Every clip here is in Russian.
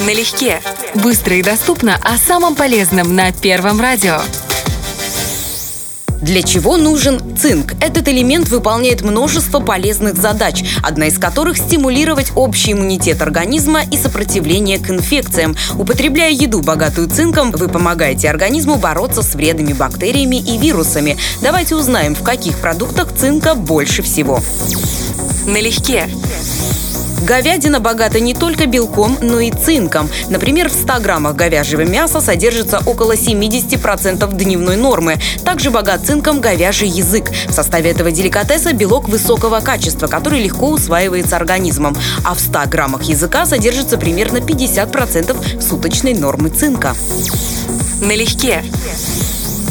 Налегке. Быстро и доступно о самом полезном на Первом радио. Для чего нужен цинк? Этот элемент выполняет множество полезных задач, одна из которых – стимулировать общий иммунитет организма и сопротивление к инфекциям. Употребляя еду, богатую цинком, вы помогаете организму бороться с вредными бактериями и вирусами. Давайте узнаем, в каких продуктах цинка больше всего. Налегке. Говядина богата не только белком, но и цинком. Например, в 100 граммах говяжьего мяса содержится около 70% дневной нормы. Также богат цинком говяжий язык. В составе этого деликатеса белок высокого качества, который легко усваивается организмом. А в 100 граммах языка содержится примерно 50% суточной нормы цинка. Налегке.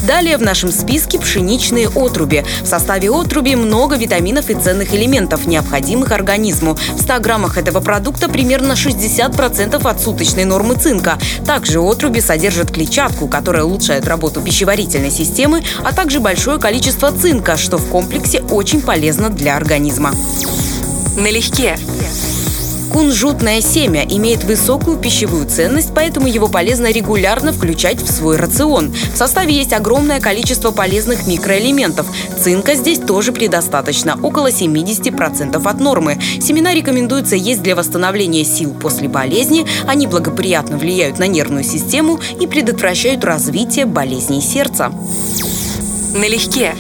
Далее в нашем списке пшеничные отруби. В составе отруби много витаминов и ценных элементов, необходимых организму. В 100 граммах этого продукта примерно 60% от суточной нормы цинка. Также отруби содержат клетчатку, которая улучшает работу пищеварительной системы, а также большое количество цинка, что в комплексе очень полезно для организма. Налегке. Кунжутное семя имеет высокую пищевую ценность, поэтому его полезно регулярно включать в свой рацион. В составе есть огромное количество полезных микроэлементов. Цинка здесь тоже предостаточно, около 70% от нормы. Семена рекомендуется есть для восстановления сил после болезни. Они благоприятно влияют на нервную систему и предотвращают развитие болезней сердца. Налегке.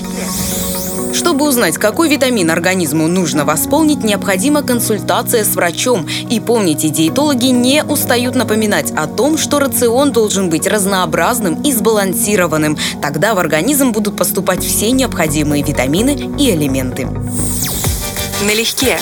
Чтобы узнать, какой витамин организму нужно восполнить, необходима консультация с врачом. И помните, диетологи не устают напоминать о том, что рацион должен быть разнообразным и сбалансированным. Тогда в организм будут поступать все необходимые витамины и элементы. Налегке.